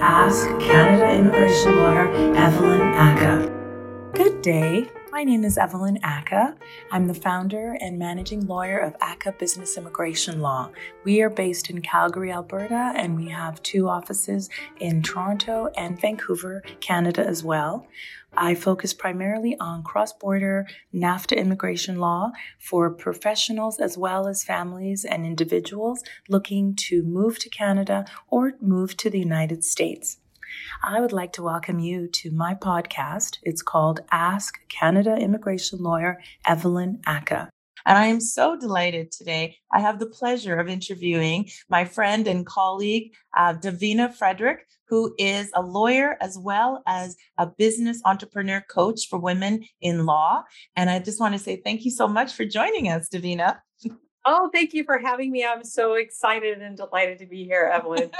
Ask Canada immigration lawyer Evelyn Ackah. Good day. My name is Evelyn Ackah. I'm the founder and managing lawyer of Ackah Business Immigration Law. We are based in Calgary, Alberta, and we have two offices in Toronto and Vancouver, Canada as well. I focus primarily on cross border NAFTA immigration law for professionals as well as families and individuals looking to move to Canada or move to the United States. I would like to welcome you to my podcast. It's called Ask Canada Immigration Lawyer Evelyn Ackah. And I am so delighted today. I have the pleasure of interviewing my friend and colleague, uh, Davina Frederick, who is a lawyer as well as a business entrepreneur coach for women in law. And I just want to say thank you so much for joining us, Davina. Oh, thank you for having me. I'm so excited and delighted to be here, Evelyn.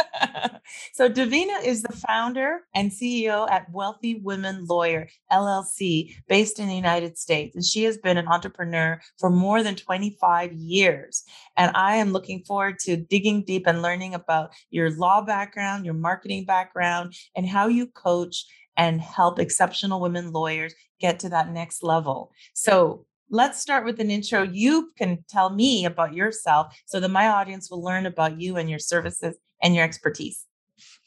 so, Davina is the founder and CEO at Wealthy Women Lawyer LLC, based in the United States. And she has been an entrepreneur for more than 25 years. And I am looking forward to digging deep and learning about your law background, your marketing background, and how you coach and help exceptional women lawyers get to that next level. So, let's start with an intro. You can tell me about yourself so that my audience will learn about you and your services and your expertise.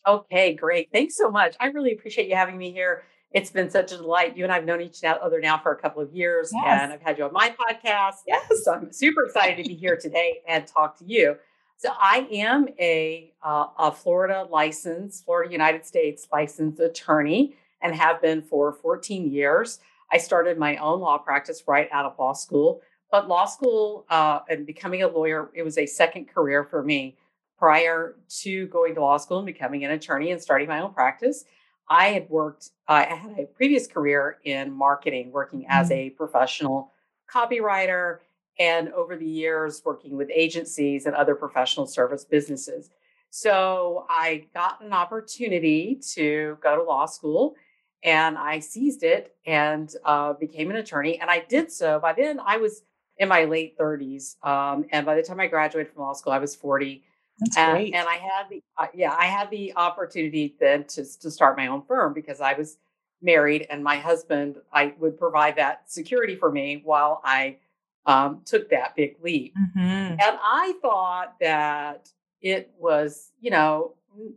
Okay, great. Thanks so much. I really appreciate you having me here. It's been such a delight. You and I've known each other now for a couple of years, yes. and I've had you on my podcast. Yes, so I'm super excited to be here today and talk to you. So I am a, uh, a Florida licensed, Florida United States licensed attorney, and have been for 14 years. I started my own law practice right out of law school. But law school uh, and becoming a lawyer, it was a second career for me. Prior to going to law school and becoming an attorney and starting my own practice, I had worked, I had a previous career in marketing, working as mm. a professional copywriter, and over the years, working with agencies and other professional service businesses. So I got an opportunity to go to law school and I seized it and uh, became an attorney. And I did so. By then, I was in my late 30s, um, and by the time I graduated from law school, I was 40. That's and, great. And I had the uh, yeah, I had the opportunity then to to start my own firm because I was married, and my husband I would provide that security for me while I um, took that big leap. Mm-hmm. And I thought that it was, you know,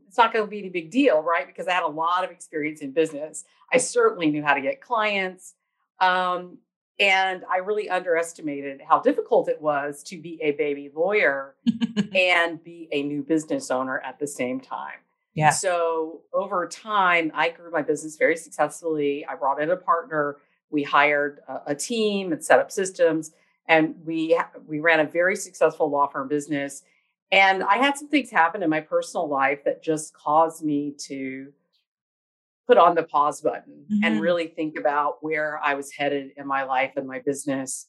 it's not going to be a big deal, right? Because I had a lot of experience in business. I certainly knew how to get clients. Um, and I really underestimated how difficult it was to be a baby lawyer and be a new business owner at the same time. Yeah. So over time, I grew my business very successfully. I brought in a partner. We hired a, a team and set up systems, and we we ran a very successful law firm business. And I had some things happen in my personal life that just caused me to put on the pause button mm-hmm. and really think about where I was headed in my life and my business.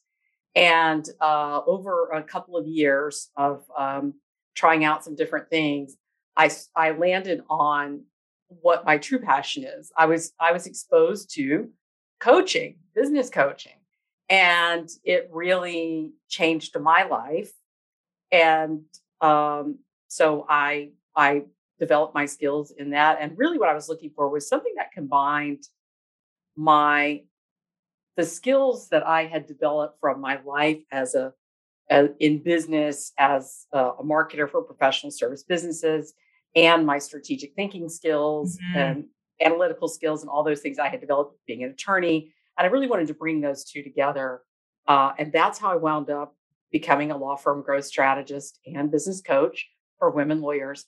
And uh, over a couple of years of um, trying out some different things, I, I landed on what my true passion is. I was I was exposed to coaching, business coaching, and it really changed my life. And um, so I I developed my skills in that, and really what I was looking for was something that combined my the skills that I had developed from my life as a, in business as a, a, marketer for professional service businesses and my strategic thinking skills mm-hmm. and analytical skills and all those things I had developed being an attorney. And I really wanted to bring those two together. Uh, and that's how I wound up becoming a law firm growth strategist and business coach for women lawyers.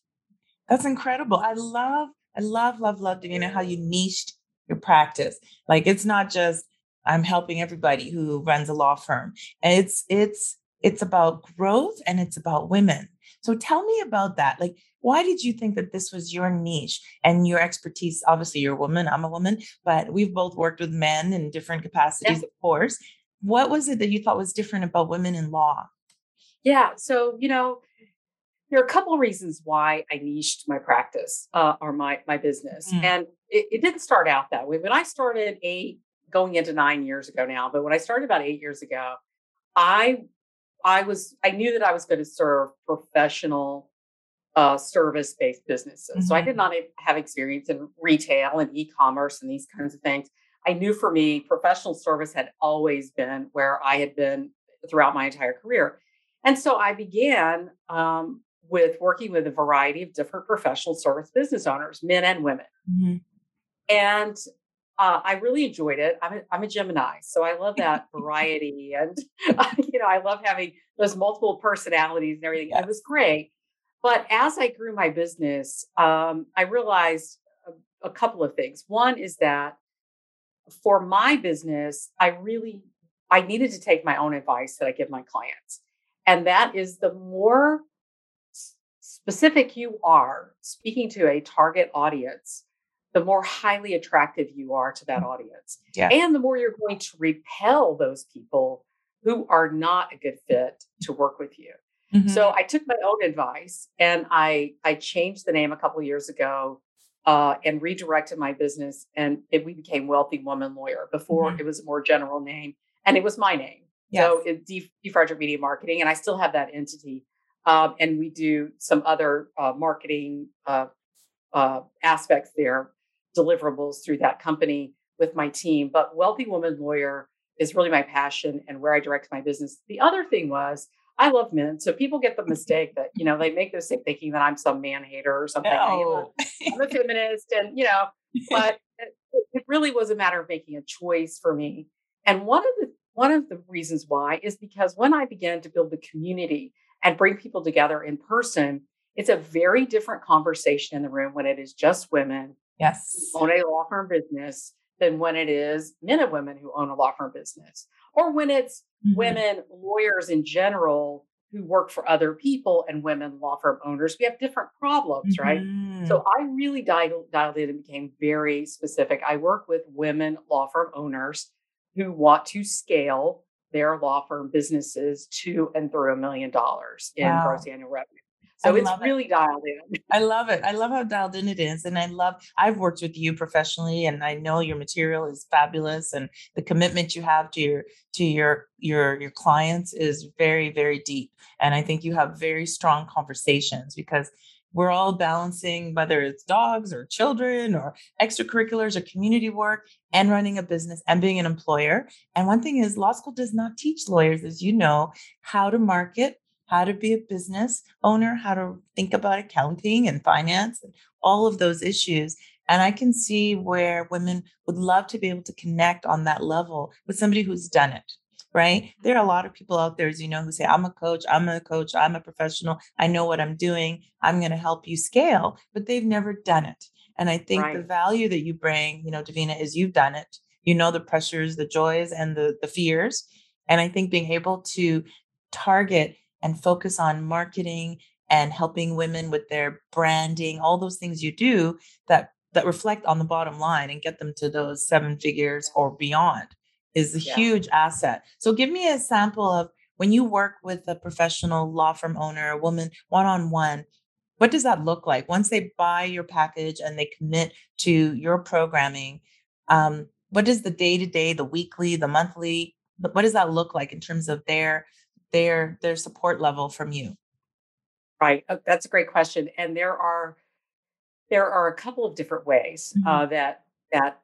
That's incredible. I love, I love, love, love you know how you niched your practice. Like it's not just I'm helping everybody who runs a law firm. It's it's it's about growth and it's about women. So tell me about that. Like, why did you think that this was your niche and your expertise? Obviously, you're a woman, I'm a woman, but we've both worked with men in different capacities, of course. What was it that you thought was different about women in law? Yeah. So, you know, there are a couple of reasons why I niched my practice uh, or my my business, mm. and it, it, didn't start out that way. When I started eight, going into nine years ago now, but when I started about eight years ago, I I was I knew that I was going to serve professional uh, service based businesses. Mm-hmm. So I did Mm-hmm. not have experience in retail and e commerce and these kinds of things. I knew for me, professional service had always been where I had been throughout my entire career. And so I began um, with working with a variety of different professional service business owners, men and women. Mm-hmm. And uh, I really enjoyed it. I'm a, I'm a Gemini, so I love that variety, and you know, I love having those multiple personalities and everything. It was great. But as I grew my business, um, I realized a, a couple of things. One is that for my business, I really I needed to take my own advice that I give my clients, and that is the more specific you are speaking to a target audience the more highly attractive you are to that audience. Yeah. And the more you're going to repel those people who are not a good fit to work with you. Mm-hmm. So I took my own advice and I I changed the name a couple years ago uh, and redirected my business and it, we became Wealthy Woman Lawyer. Before Mhm. it was a more general name and it was my name. Yes. So it's D, D Frederick Media Marketing and I still have that entity. Um, and we do some other uh, marketing uh, uh, aspects there deliverables through that company with my team. But Wealthy Woman Lawyer is really my passion and where I direct my business. The other thing was I love men. So people get the mistake that, you know, they make the mistake thinking that I'm some man hater or something. No. I'm a feminist and, you know, but it, it really was a matter of making a choice for me. And one of the one of the reasons why is because when I began to build the community and bring people together in person, it's a very different conversation in the room when it is just women Yes. own a law firm business than when it is men and women who own a law firm business, or when it's Mhm. women lawyers in general who work for other people and women law firm owners. We have different problems, right? Mhm. So I really dialed, dialed in and became very specific. I work with women law firm owners who want to scale their law firm businesses to and through a million dollars in Wow. gross annual revenue. So I it's love it. really dialed in. I love it. I love how dialed in it is. And I love, I've worked with you professionally and I know your material is fabulous and the commitment you have to your, to your, your, your clients is very, very deep. And I think you have very strong conversations because we're all balancing whether it's dogs or children or extracurriculars or community work and running a business and being an employer. And one thing is law school does not teach lawyers, as you know, how to market, how to be a business owner, how to think about accounting and finance and all of those issues. And I can see where women would love to be able to connect on that level with somebody who's done it. Right. Mm-hmm. There are a lot of people out there, as you know, who say, I'm a coach, I'm a coach, I'm a professional, I know what I'm doing, I'm going to help you scale, but they've never done it. And I think the value that you bring, you know, Davina, is you've done it. You know the pressures, the joys, and the the fears. And I think being able to target and focus on marketing and helping women with their branding, all those things you do that that reflect on the bottom line and get them to those seven figures or beyond is a Yeah. huge asset. So give me a sample of when you work with a professional law firm owner, a woman one on one, what does that look like once they buy your package and they commit to your programming? Um, does the day to day, the weekly, the monthly? What does that look like in terms of their their their support level from you? Right. Uh, That's a great question. And there are there are a couple of different ways Mhm. uh, that that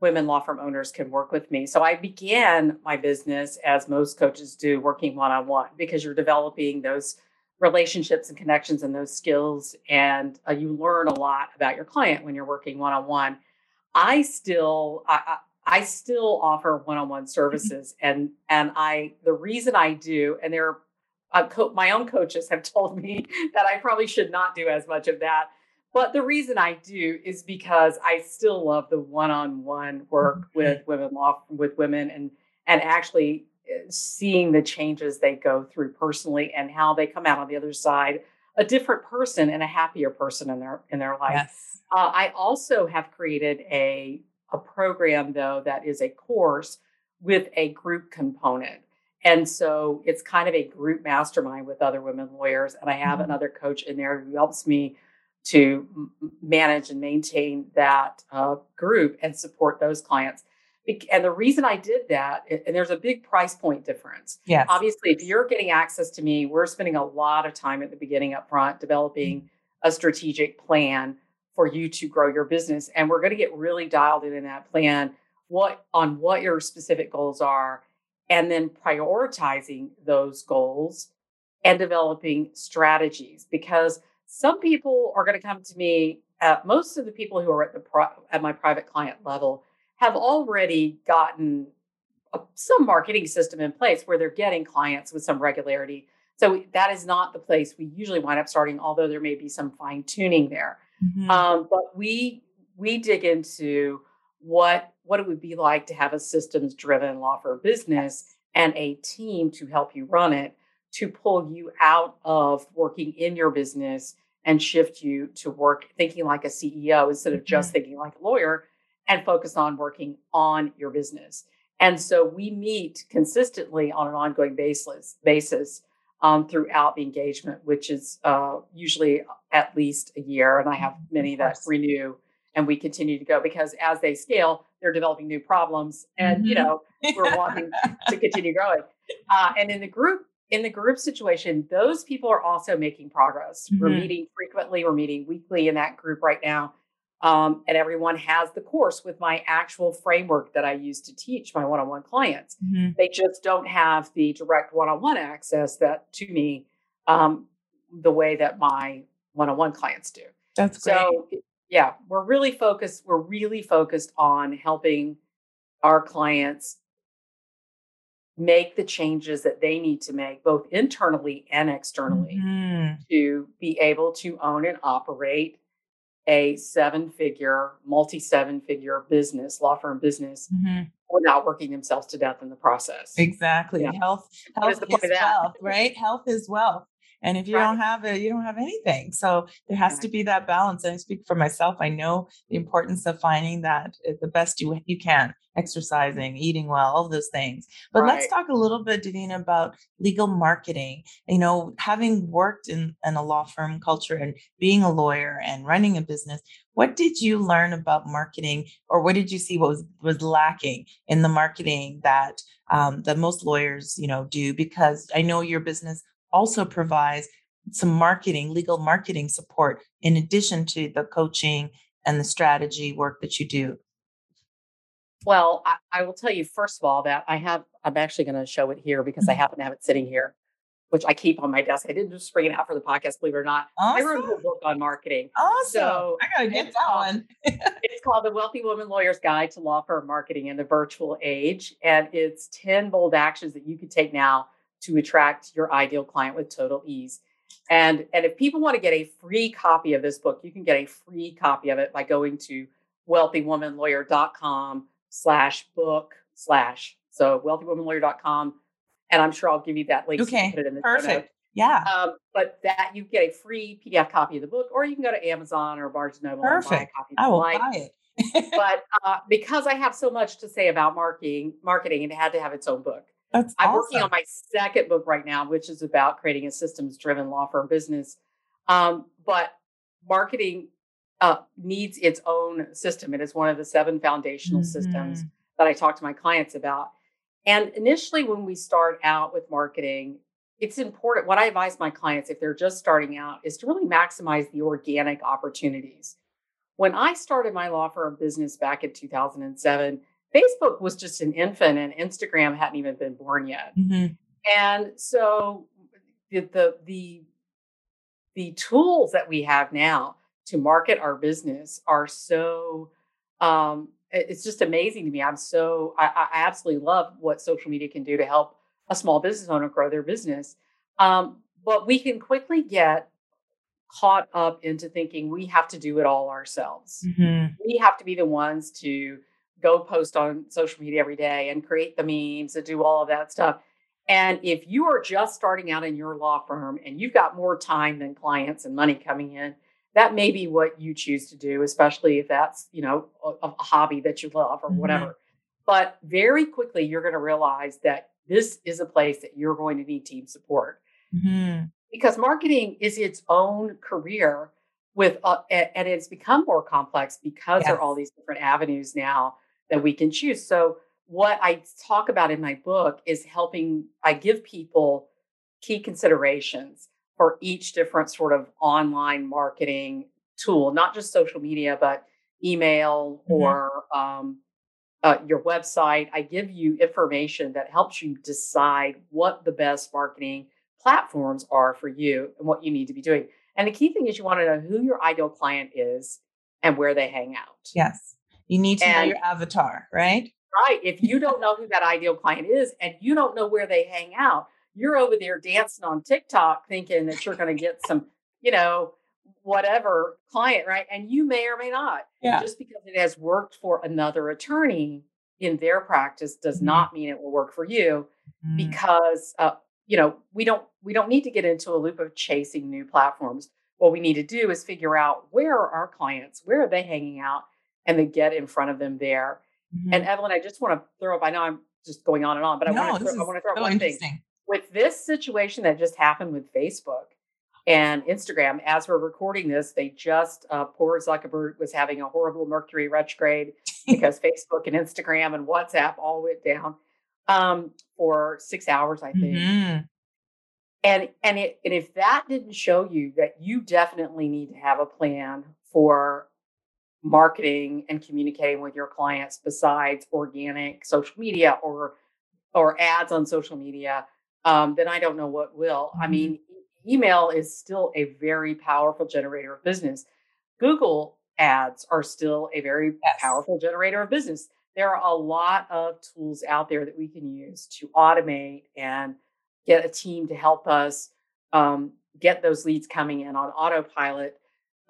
women law firm owners can work with me. So I began my business as most coaches do, working one on one, because you're developing those relationships and connections and those skills, and uh, you learn a lot about your client when you're working one on one. I still I, I still offer one-on-one services, and and I the reason I do, and there are uh, co- my own coaches have told me that I probably should not do as much of that. But the reason I do is because I still love the one-on-one work with women law with women and and actually uh, seeing the changes they go through personally and how they come out on the other side a different person and a happier person in their in their life. Yes. Uh, I also have created a a program though that is a course with a group component. And so it's kind of a group mastermind with other women lawyers. And I have Mhm. another coach in there who helps me to manage and maintain that uh, group and support those clients. and the reason I did that, and there's a big price point difference. Yes. Obviously, if you're getting access to me, we're spending a lot of time at the beginning up front developing mm-hmm. a strategic plan for you to grow your business. And we're going to get really dialed in in that plan what on what your specific goals are and then prioritizing those goals and developing strategies because some people are going to come to me uh, most of the people who are at the at my private client level have already gotten a, some marketing system in place where they're getting clients with some regularity so that is not the place we usually wind up starting although there may be some fine tuning there mm-hmm. um, but we we dig into what what it would be like to have a systems driven law firm business and a team to help you run it to pull you out of working in your business and shift you to work thinking like a CEO instead of just mm-hmm. thinking like a lawyer and focus on working on your business. And so we meet consistently on an ongoing basis, basis um, throughout the engagement, which is uh, usually at least a year. And I have many that renew and we continue to go because as they scale, they're developing new problems, and mm-hmm. you know we're wanting to continue growing. Uh, and in the group in the group situation, those people are also making progress. Mm-hmm. We're meeting frequently. We're meeting weekly in that group right now. Um, and everyone has the course with my actual framework that I use to teach my one-on-one clients. Mm-hmm. They just don't have the direct one-on-one access that to me um, the way that my one-on-one clients do. That's great. So yeah, we're really focused. We're really focused on helping our clients make the changes that they need to make, both internally and externally, mm-hmm. to be able to own and operate a seven figure, multi seven figure business, law firm business, mm-hmm. without working themselves to death in the process. Exactly. Yeah. Health, health is, is wealth, right? Health is wealth. And if you right. don't have it, you don't have anything. So there has to be that balance. And I speak for myself. I know the importance of finding that eh, the best you you can, exercising, eating well, all those things. But right. let's talk a little bit, Davina, about legal marketing. You know, having worked in, in a law firm culture and being a lawyer and running a business, what did you learn about marketing or what did you see what was, was lacking in the marketing that um, that most lawyers you know do because i know your business also provides some marketing, legal marketing support in addition to the coaching and the strategy work that you do? Well, I, I will tell you first of all that I have, I'm actually going to show it here because I mm-hmm. happen to have it sitting here, which I keep on my desk. I didn't just bring it out for the podcast, believe it or not. Awesome. I wrote a book on marketing. Awesome. So I got to get that one. it's called The Wealthy Woman Lawyer's Guide to Law Firm Marketing in the Virtual Age. And it's 10 bold actions that you could take now to attract your ideal client with total ease. And, and if people want to get a free copy of this book, you can get a free copy of it by going to wealthywomanlawyer.com slash book slash. So wealthywomanlawyer.com. And I'm sure I'll give you that link. Okay. So Perfect. Yeah. Um, but that you get a free PDF copy of the book, or you can go to Amazon or Barnes Noble Perfect. and buy a copy. I will buy it. but uh, because I have so much to say about marketing, marketing, it had to have its own book. That's I'm awesome. working on my second book right now, which is about creating a systems driven law firm business. Um, but marketing uh, needs its own system. It is one of the seven foundational mm-hmm. systems that I talk to my clients about. And initially, when we start out with marketing, it's important. What I advise my clients, if they're just starting out, is to really maximize the organic opportunities. When I started my law firm business back in 2007, Facebook was just an infant and Instagram hadn't even been born yet. Mm-hmm. And so the, the, the tools that we have now to market our business are so um, it's just amazing to me. I'm so I, I, absolutely love what social media can do to help a small business owner grow their business. Um, but we can quickly get caught up into thinking we have to do it all ourselves. Mm-hmm. We have to be the ones to go post on social media every day and create the memes and do all of that stuff. And if you are just starting out in your law firm and you've got more time than clients and money coming in, that may be what you choose to do, especially if that's, you know, a, a hobby that you love or mm-hmm. whatever. But very quickly, you're going to realize that this is a place that you're going to need team support mm-hmm. because marketing is its own career with, uh, and it's become more complex because yes. there are all these different avenues now that we can choose. So what I talk about in my book is helping I give people key considerations for each different sort of online marketing tool, not just social media, but email mm-hmm. or um, uh, your website. I give you information that helps you decide what the best marketing platforms are for you and what you need to be doing. And the key thing is you want to know who your ideal client is and where they hang out. Yes. You need to and, know your avatar, right? Right. If you don't know who that ideal client is and you don't know where they hang out, you're over there dancing on TikTok thinking that you're going to get some, you know, whatever client, right? And you may or may not. Yeah. Just because it has worked for another attorney in their practice does mm-hmm. not mean it will work for you mm-hmm. because uh, you know, we don't we don't need to get into a loop of chasing new platforms. What we need to do is figure out where are our clients, where are they hanging out, and then get in front of them there. Mm-hmm. And Evelyn, I just want to throw up. I know I'm just going on and on, but I want to throw, I want to throw up one thing with this situation that just happened with Facebook and Instagram. As we're recording this, they just uh, poor Zuckerberg was having a horrible Mercury retrograde because Facebook and Instagram and WhatsApp all went down um, for six hours, I think. Mm-hmm. And and it and if that didn't show you that you definitely need to have a plan for marketing and communicating with your clients besides organic social media or or ads on social media, um, then I don't know what will. I mm-hmm. mean, email is still a very powerful generator of business. Google ads are still a very yes. powerful generator of business there are a lot of tools out there that we can use to automate and get a team to help us um, get those leads coming in on autopilot.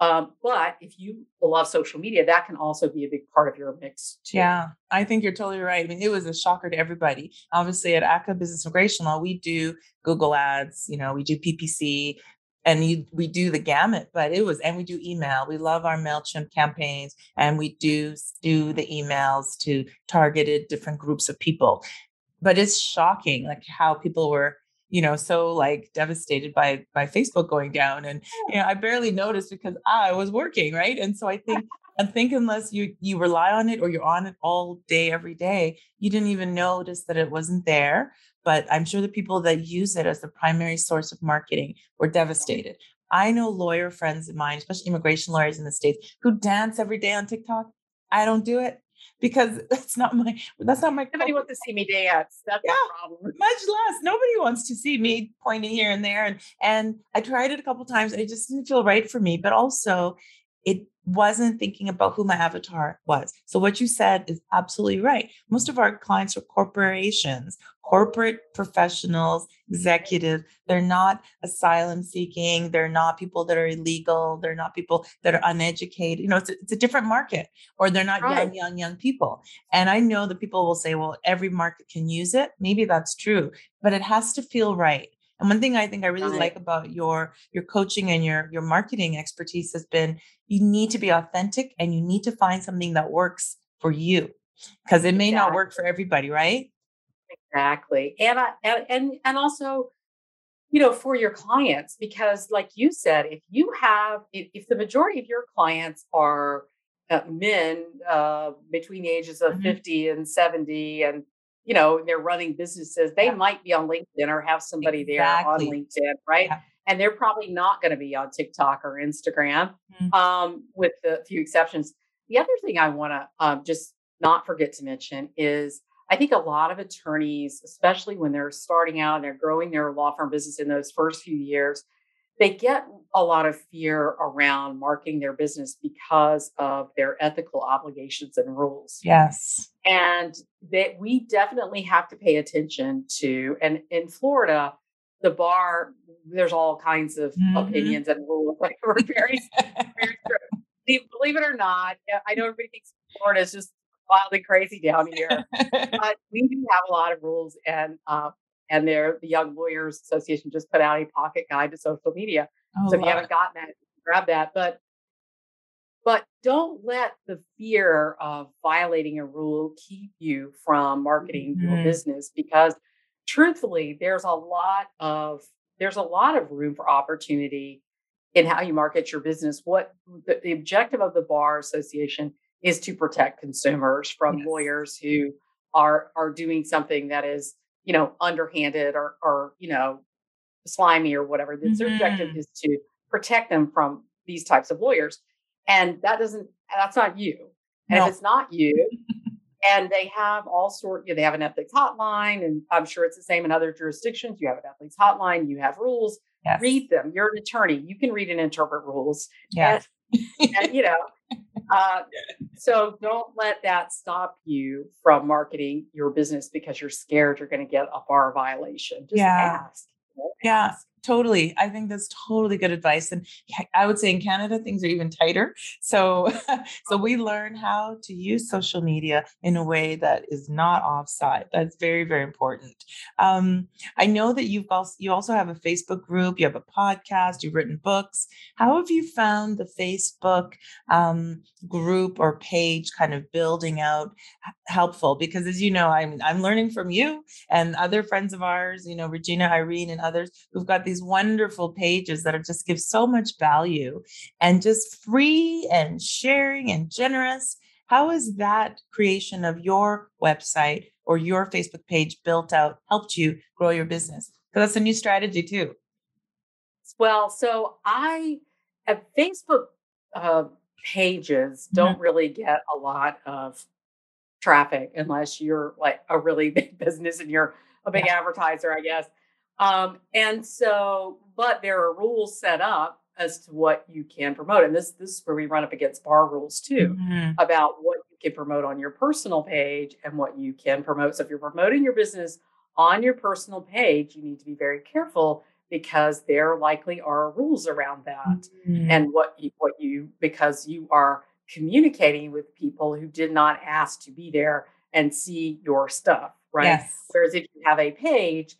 Um, but if you love social media, that can also be a big part of your mix too. Yeah, I think you're totally right. I mean, it was a shocker to everybody. Obviously, at Ackah Business Immigration Law, we do Google Ads. You know, we do PPC and you, we do the gamut but it was and we do email we love our mailchimp campaigns and we do do the emails to targeted different groups of people but it's shocking like how people were you know so like devastated by by facebook going down and you know i barely noticed because i was working right and so i think I think unless you you rely on it or you're on it all day every day you didn't even notice that it wasn't there but I'm sure the people that use it as the primary source of marketing were devastated. I know lawyer friends of mine, especially immigration lawyers in the States, who dance every day on TikTok. I don't do it because that's not my that's not my nobody wants to see me dance. That's yeah, problem. Much less. Nobody wants to see me pointing here and there. And and I tried it a couple times and it just didn't feel right for me. But also it wasn't thinking about who my avatar was. So what you said is absolutely right. Most of our clients are corporations, corporate professionals, executives. They're not asylum seeking. They're not people that are illegal. They're not people that are uneducated. You know, it's a, it's a different market, or they're not right. young, young, young people. And I know that people will say, well, every market can use it. Maybe that's true, but it has to feel right. And one thing I think I really right. like about your your coaching and your your marketing expertise has been you need to be authentic and you need to find something that works for you because it may exactly. not work for everybody, right? Exactly. And I and and, also you know for your clients because like you said if you have if, if the majority of your clients are uh, men uh, between the ages of mm-hmm. 50 and 70 and you know, they're running businesses, they yeah. might be on LinkedIn or have somebody exactly. there on LinkedIn, right? Yeah. And they're probably not going to be on TikTok or Instagram, mm-hmm. um, with a few exceptions. The other thing I want to um, just not forget to mention is I think a lot of attorneys, especially when they're starting out and they're growing their law firm business in those first few years, they get a lot of fear around marketing their business because of their ethical obligations and rules. Yes. And that we definitely have to pay attention to. And in Florida, the bar, there's all kinds of mm-hmm. opinions and rules. Like we're very, very believe it or not, I know everybody thinks Florida is just wildly crazy down here, but we do have a lot of rules and uh, and they're the Young Lawyers Association just put out a pocket guide to social media. Oh, so if you haven't gotten that, grab that. But but don't let the fear of violating a rule keep you from marketing mm-hmm. your business because truthfully, there's a lot of there's a lot of room for opportunity in how you market your business. What the, the objective of the bar association is to protect consumers from Yes. lawyers who are are doing something that is, you know, underhanded or or you know, slimy or whatever. The objective Mhm. is to protect them from these types of lawyers. And that doesn't that's not you. And No. if it's not you, and they have all sort, you know, they have an ethics hotline, and I'm sure it's the same in other jurisdictions. You have an ethics hotline, you have rules, Yes. read them. You're an attorney, you can read and interpret rules. Yes. And, and, you know, uh, so don't let that stop you from marketing your business because you're scared you're going to get a bar violation. Just Yeah. ask. Yeah. ask. Totally. I think that's totally good advice. And I would say in Canada, things are even tighter. So, so we learn how to use social media in a way that is not offside. That's very, very important. Um, I know that you've also, you also have a Facebook group, you have a podcast, you've written books. How have you found the Facebook um, group or page kind of building out helpful? Because as you know, I'm, I'm learning from you and other friends of ours, you know, Regina, Irene, and others who've got these wonderful pages that are just give so much value and just free and sharing and generous. How has that creation of your website or your Facebook page built out helped you grow your business? Because that's a new strategy too. Well, so I uh, Facebook uh, pages don't really get a lot of traffic unless you're like a really big business and you're a big advertiser, I guess. Um, and so, but there are rules set up as to what you can promote, and this this is where we run up against bar rules too Mhm. about what you can promote on your personal page and what you can promote. So if you're promoting your business on your personal page, you need to be very careful because there likely are rules around that Mhm. and what you, what you because you are communicating with people who did not ask to be there and see your stuff, right? Yes. Whereas if you have a page,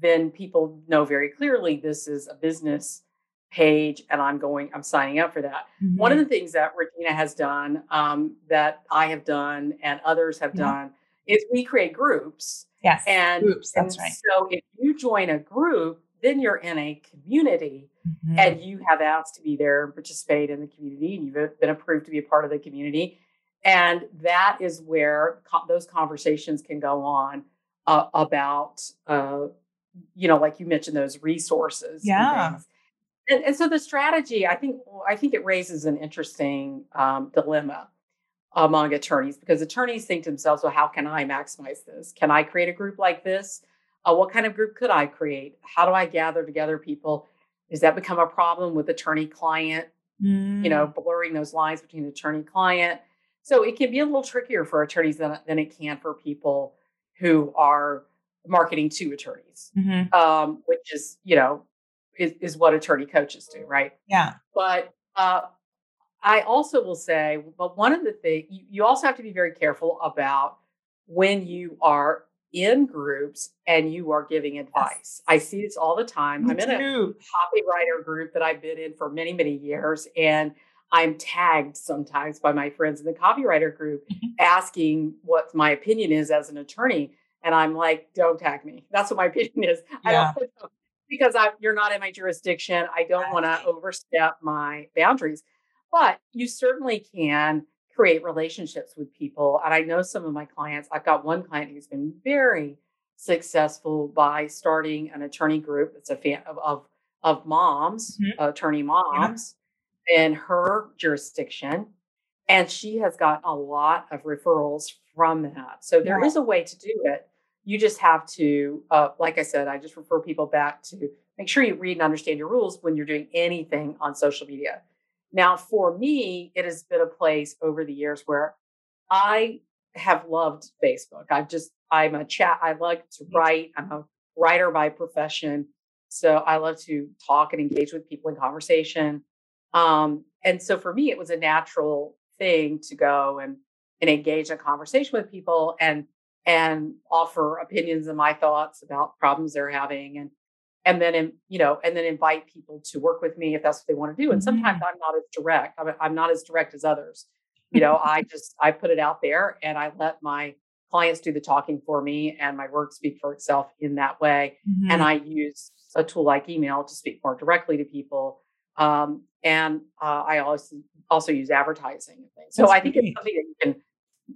then people know very clearly this is a business page and I'm going, I'm signing up for that. One of Mhm. the things that Regina has done, um, that I have done and others have Yeah. done, is we create groups. yes, And, groups. That's and right. so if you join a group, then you're in a community Mhm. and you have asked to be there and participate in the community and you've been approved to be a part of the community. And that is where co- those conversations can go on uh, about, uh, you know, like you mentioned, those resources. Yeah. things. And, and so the strategy, I think, I think it raises an interesting um, dilemma among attorneys because attorneys think to themselves, well, how can I maximize this? Can I create a group like this? Uh, what kind of group could I create? How do I gather together people? Does that become a problem with attorney client? You know, blurring those lines between attorney client. So it can be a little trickier for attorneys than, than it can for people who are marketing to attorneys, Mhm. um, which is, you know, is, is what attorney coaches do, right? Yeah. But uh, I also will say, but one of the things you, you also have to be very careful about when you are in groups and you are giving advice. I see this all the time. Me I'm in a copywriter group that I've been in for many, many years, and I'm tagged sometimes by my friends in the copywriter group Mhm. asking what my opinion is as an attorney. And I'm like, don't tag me. That's what my opinion is. I don't because I, you're not in my jurisdiction. I don't want to overstep my boundaries. But you certainly can create relationships with people. And I know some of my clients, I've got one client who's been very successful by starting an attorney group. It's a fan of, of, of moms, Mhm. attorney moms in her jurisdiction. And she has gotten a lot of referrals from that. So there Yeah. is a way to do it. You just have to, uh, like I said, I just refer people back to make sure you read and understand your rules when you're doing anything on social media. Now, for me, it has been a place over the years where I have loved Facebook. I've just, I'm a chat, I like to write. I'm a writer by profession. So I love to talk and engage with people in conversation. Um, and so for me, it was a natural thing to go and, and engage in a conversation with people and and offer opinions and my thoughts about problems they're having and and then in, you know and then invite people to work with me if that's what they want to do and sometimes i'm not as direct I'm, I'm not as direct as others you know i just i put it out there and i let my clients do the talking for me and my work speak for itself in that way Mhm. and I use a tool like email to speak more directly to people. Um, and uh, I also also use advertising and things. So That's I think great. it's something that you can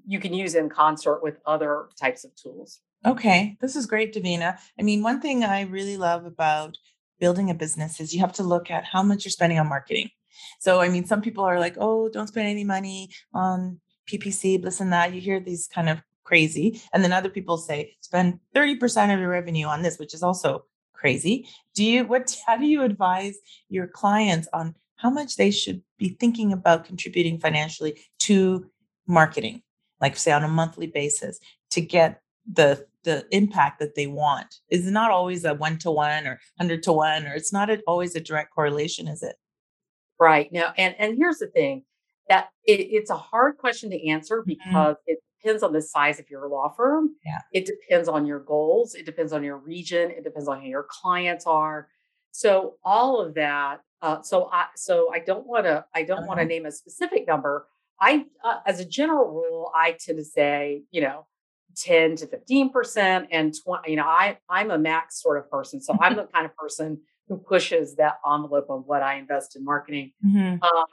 you can use in concert with other types of tools. Okay, this is great, Davina. I mean, one thing I really love about building a business is you have to look at how much you're spending on marketing. So, I mean, some people are like, oh, don't spend any money on PPC, this and that. You hear these kind of crazy. And then other people say, spend 30% of your revenue on this, which is also crazy. Do you, what, how do you advise your clients on how much they should be thinking about contributing financially to marketing? Like, say, on a monthly basis to get the the impact that they want is not always a one to one or hundred to one, or it's not a, always a direct correlation, is it? Right now, and and here's the thing that it, it's a hard question to answer because it depends on the size of your law firm. Yeah. It depends on your goals. It depends on your region. It depends on who your clients are. So all of that. Uh, so I so I don't want to I don't want to Uh-huh. name a specific number. I uh, as a general rule, I tend to say you know. 10 to 15% and 20 you know i i'm a max sort of person so i'm the kind of person who pushes that envelope of what i invest in marketing Mhm. um,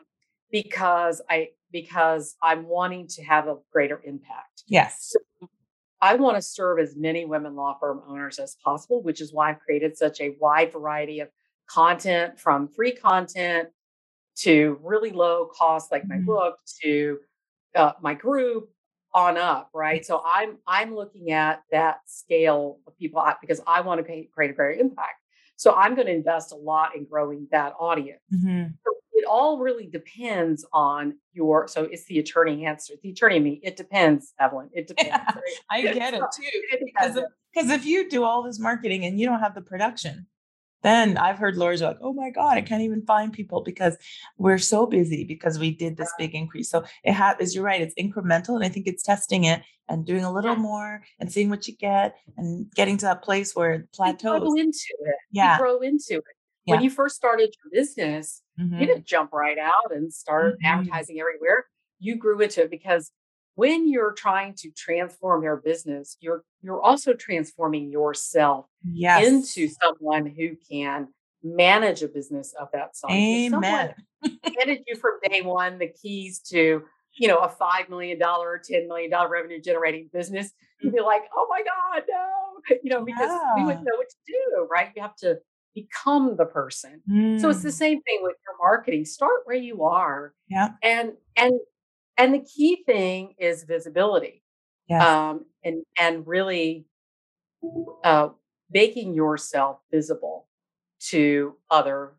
because I because I'm wanting to have a greater impact. Yes. So I want to serve as many women law firm owners as possible, which is why I've created such a wide variety of content from free content to really low cost, like my Mhm. book, to uh, my group on up. Right. So I'm I'm looking at that scale of people because I want to pay, create a greater impact. So I'm going to invest a lot in growing that audience. Mhm. So it all really depends on your. So it's the attorney answer. The attorney me. It depends, Evelyn. It depends. Yeah, right? I get it too. Because if you do all this marketing and you don't have the production, then I've heard lawyers are like, oh my God, I can't even find people because we're so busy because we did this big increase. So it has, as you're right, it's incremental. And I think it's testing it and doing a little more and seeing what you get and getting to that place where it You plateaus. grow into it. Yeah. You grow into it. Yeah. When you first started your business, Mhm. you didn't jump right out and start Mhm. advertising everywhere. You grew into it because when you're trying to transform your business, you're you're also transforming yourself Yes. into someone who can manage a business of that size. Amen. handed you from day one the keys to you know a five million dollar or ten million dollar revenue generating business, you'd be like, oh my god, no, you know, because we wouldn't know what to do, right? You have to become the person. So it's the Mm. same thing with your marketing. Start where you are, Yeah. and and and the key thing is visibility, Yes. um, and and really uh, making yourself visible to other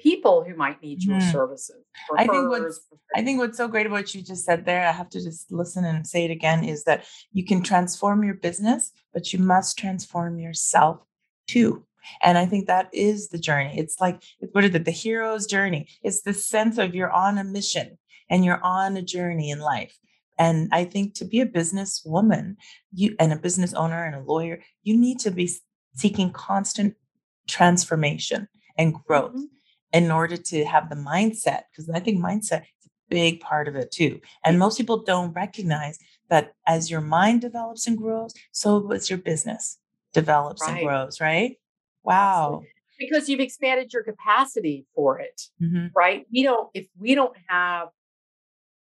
people who might need your Mhm. services. I think what's- I think what's so great about what you just said there, I have to just listen and say it again, is that you can transform your business, but you must transform yourself too. And I think that is the journey. It's like, what is it? The hero's journey. It's the sense of you're on a mission and you're on a journey in life. And I think to be a business woman, you and a business owner and a lawyer, you need to be seeking constant transformation and growth Mhm. in order to have the mindset because i think mindset is a big part of it too and most people don't recognize that as your mind develops and grows so does your business develops and grows right wow because you've expanded your capacity for it. Mhm. right? We don't, if we don't have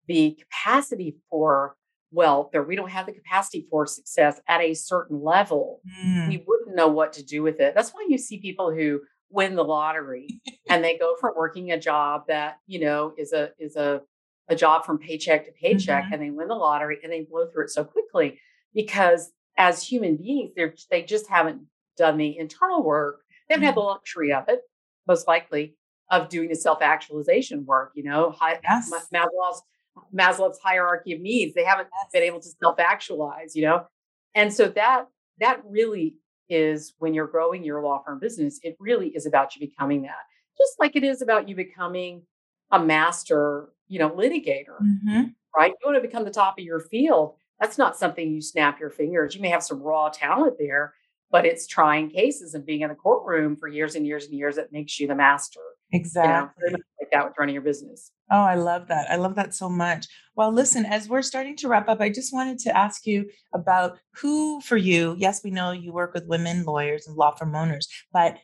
the capacity for wealth or we don't have the capacity for success at a certain level, Mm. we wouldn't know what to do with it. That's why you see people who win the lottery and they go from working a job that, you know, is a, is a, a job from paycheck to paycheck Mhm. and they win the lottery and they blow through it so quickly because as human beings, they're, they just haven't done the internal work. They haven't had the luxury of it, most likely, of doing the self actualization work. You know, Hi- Yes. Ma- Maslow's Maslow's hierarchy of needs. They haven't been able to self actualize. You know, and so that that really is when you're growing your law firm business. It really is about you becoming that, just like it is about you becoming a master, you know, litigator Mhm. right? You want to become the top of your field. That's not something you snap your fingers. You may have some raw talent there, but it's trying cases and being in the courtroom for years and years and years that makes you the master. You know, exactly like that with running your business. Oh, I love that. I love that so much. Well, listen, as we're starting to wrap up, I just wanted to ask you about who for you, yes, we know you work with women lawyers and law firm owners, but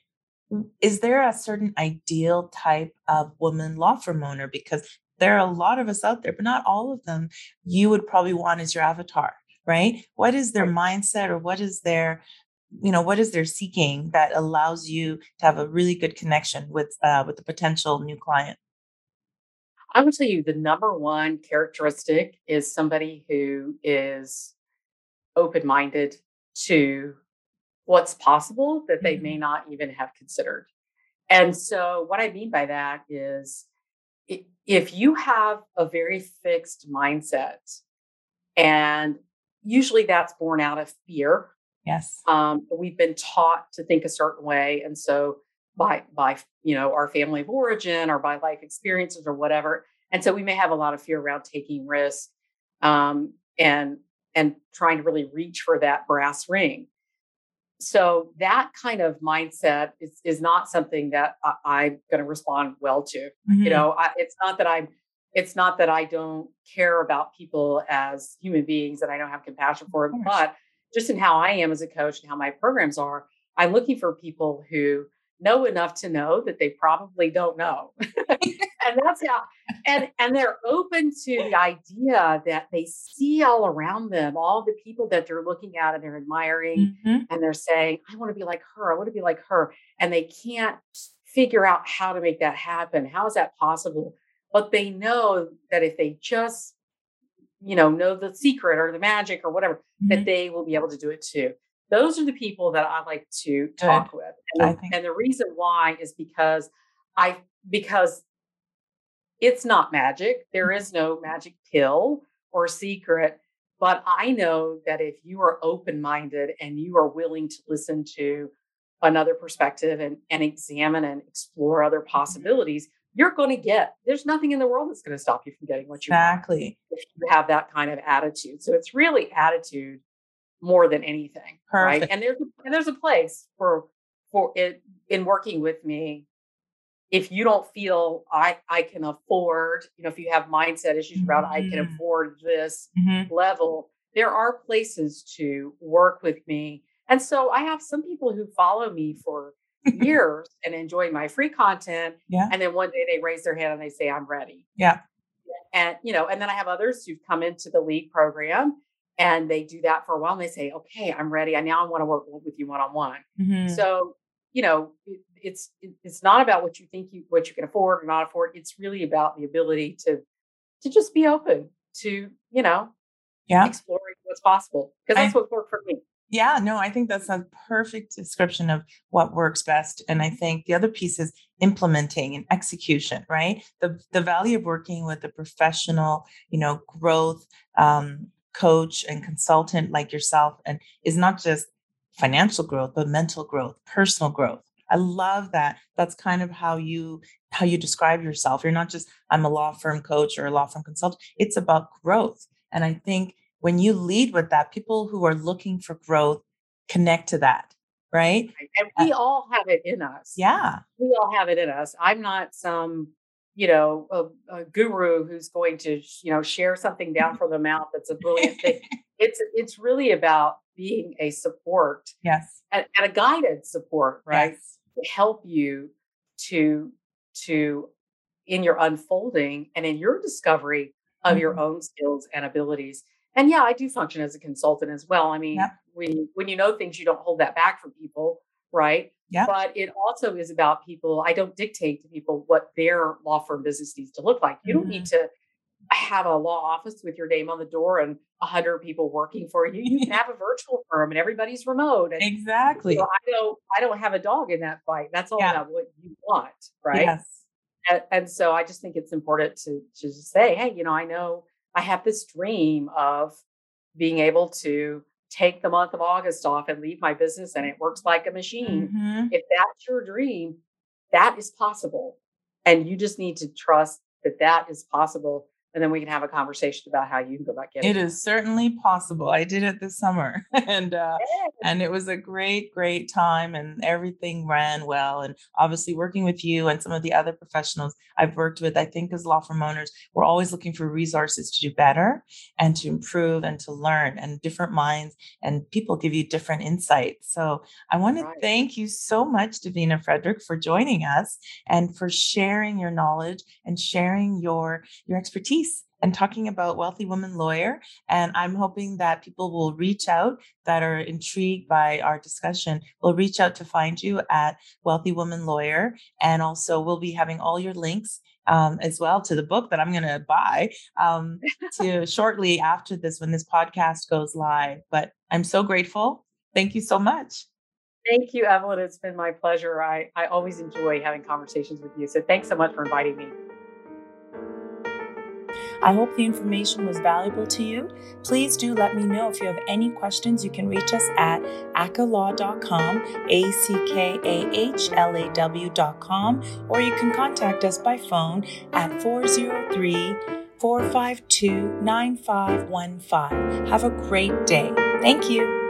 is there a certain ideal type of woman law firm owner? Because there are a lot of us out there, but not all of them you would probably want as your avatar, right? What is their mindset or what is their you know what is their seeking that allows you to have a really good connection with uh, with the potential new client i would tell you the number one characteristic is somebody who is open-minded to what's possible that they mm-hmm. may not even have considered and so what i mean by that is if you have a very fixed mindset, and usually that's born out of fear. Yes. Um, we've been taught to think a certain way. And so by by you know our family of origin or by life experiences or whatever. And so we may have a lot of fear around taking risks um, and and trying to really reach for that brass ring so that kind of mindset is, is not something that I, am going to respond well to. Mm-hmm. You know, I, it's not that I'm, it's not that I don't care about people as human beings and I don't have compassion for them, but just in how I am as a coach and how my programs are, I'm looking for people who know enough to know that they probably don't know. and that's how and and they're open to the idea that they see all around them all the people that they're looking at and they're admiring mm-hmm. and they're saying i want to be like her i want to be like her and they can't figure out how to make that happen how is that possible but they know that if they just you know know the secret or the magic or whatever mm-hmm. that they will be able to do it too those are the people that i like to talk Good. with and, think- and the reason why is because i because it's not magic. There is no magic pill or secret. But I know that if you are open minded and you are willing to listen to another perspective and, and examine and explore other mm-hmm. possibilities, you're going to get, there's nothing in the world that's going to stop you from getting what you exactly. want. If you have that kind of attitude. So it's really attitude more than anything. Perfect. Right. And there's, and there's a place for, for it in working with me if you don't feel I I can afford, you know, if you have mindset issues around mm-hmm. I can mm-hmm. afford this mm-hmm. level, there are places to work with me. And so I have some people who follow me for years and enjoy my free content. Yeah. And then one day they raise their hand and they say, I'm ready. Yeah. And you know, and then I have others who've come into the lead program and they do that for a while and they say, okay, I'm ready. I now I want to work with you one on one. So you know, it, it's it's not about what you think you what you can afford or not afford. It's really about the ability to to just be open to you know, yeah, exploring what's possible because that's I, what worked for me. Yeah, no, I think that's a perfect description of what works best. And I think the other piece is implementing and execution, right? The the value of working with a professional, you know, growth um, coach and consultant like yourself, and is not just financial growth, but mental growth, personal growth. I love that. That's kind of how you how you describe yourself. You're not just I'm a law firm coach or a law firm consultant. It's about growth. And I think when you lead with that, people who are looking for growth connect to that, right? And we uh, all have it in us. Yeah. We all have it in us. I'm not some, you know, a, a guru who's going to, you know, share something down from the mouth that's a brilliant thing. It's it's really about being a support. Yes. And, and a guided support, right? Yes. To help you to to in your unfolding and in your discovery of mm-hmm. your own skills and abilities. And yeah, I do function as a consultant as well. I mean, yep. when when you know things, you don't hold that back from people, right? Yeah. But it also is about people. I don't dictate to people what their law firm business needs to look like. You mm-hmm. don't need mm-hmm. to have a law office with your name on the door and a hundred people working for you. You can have a virtual firm and everybody's remote. And, exactly. You know, I don't. I don't have a dog in that fight. That's all yeah. about what you want, right? Yes. And, and so I just think it's important to to just say, hey, you know, I know I have this dream of being able to take the month of August off and leave my business, and it works like a machine. Mm-hmm. If that's your dream, that is possible, and you just need to trust that that is possible and then we can have a conversation about how you can go about getting it is certainly possible. I did it this summer and uh, and it was a great great time and everything ran well and obviously working with you and some of the other professionals i've worked with i think as law firm owners we're always looking for resources to do better and to improve and to learn and different minds and people give you different insights. So i want right. to thank you so much davina frederick for joining us and for sharing your knowledge and sharing your your expertise and talking about Wealthy Woman Lawyer. And I'm hoping that people will reach out that are intrigued by our discussion, will reach out to find you at Wealthy Woman Lawyer. And also, we'll be having all your links um, as well to the book that I'm going to buy um, to shortly after this when this podcast goes live. But I'm so grateful. Thank you so much. Thank you, Evelyn. It's been my pleasure. I, I always enjoy having conversations with you. So thanks so much for inviting me. I hope the information was valuable to you. Please do let me know if you have any questions. You can reach us at ackahlaw.com, A C K A H L A W.com, or you can contact us by phone at 403 452 9515. Have a great day. Thank you.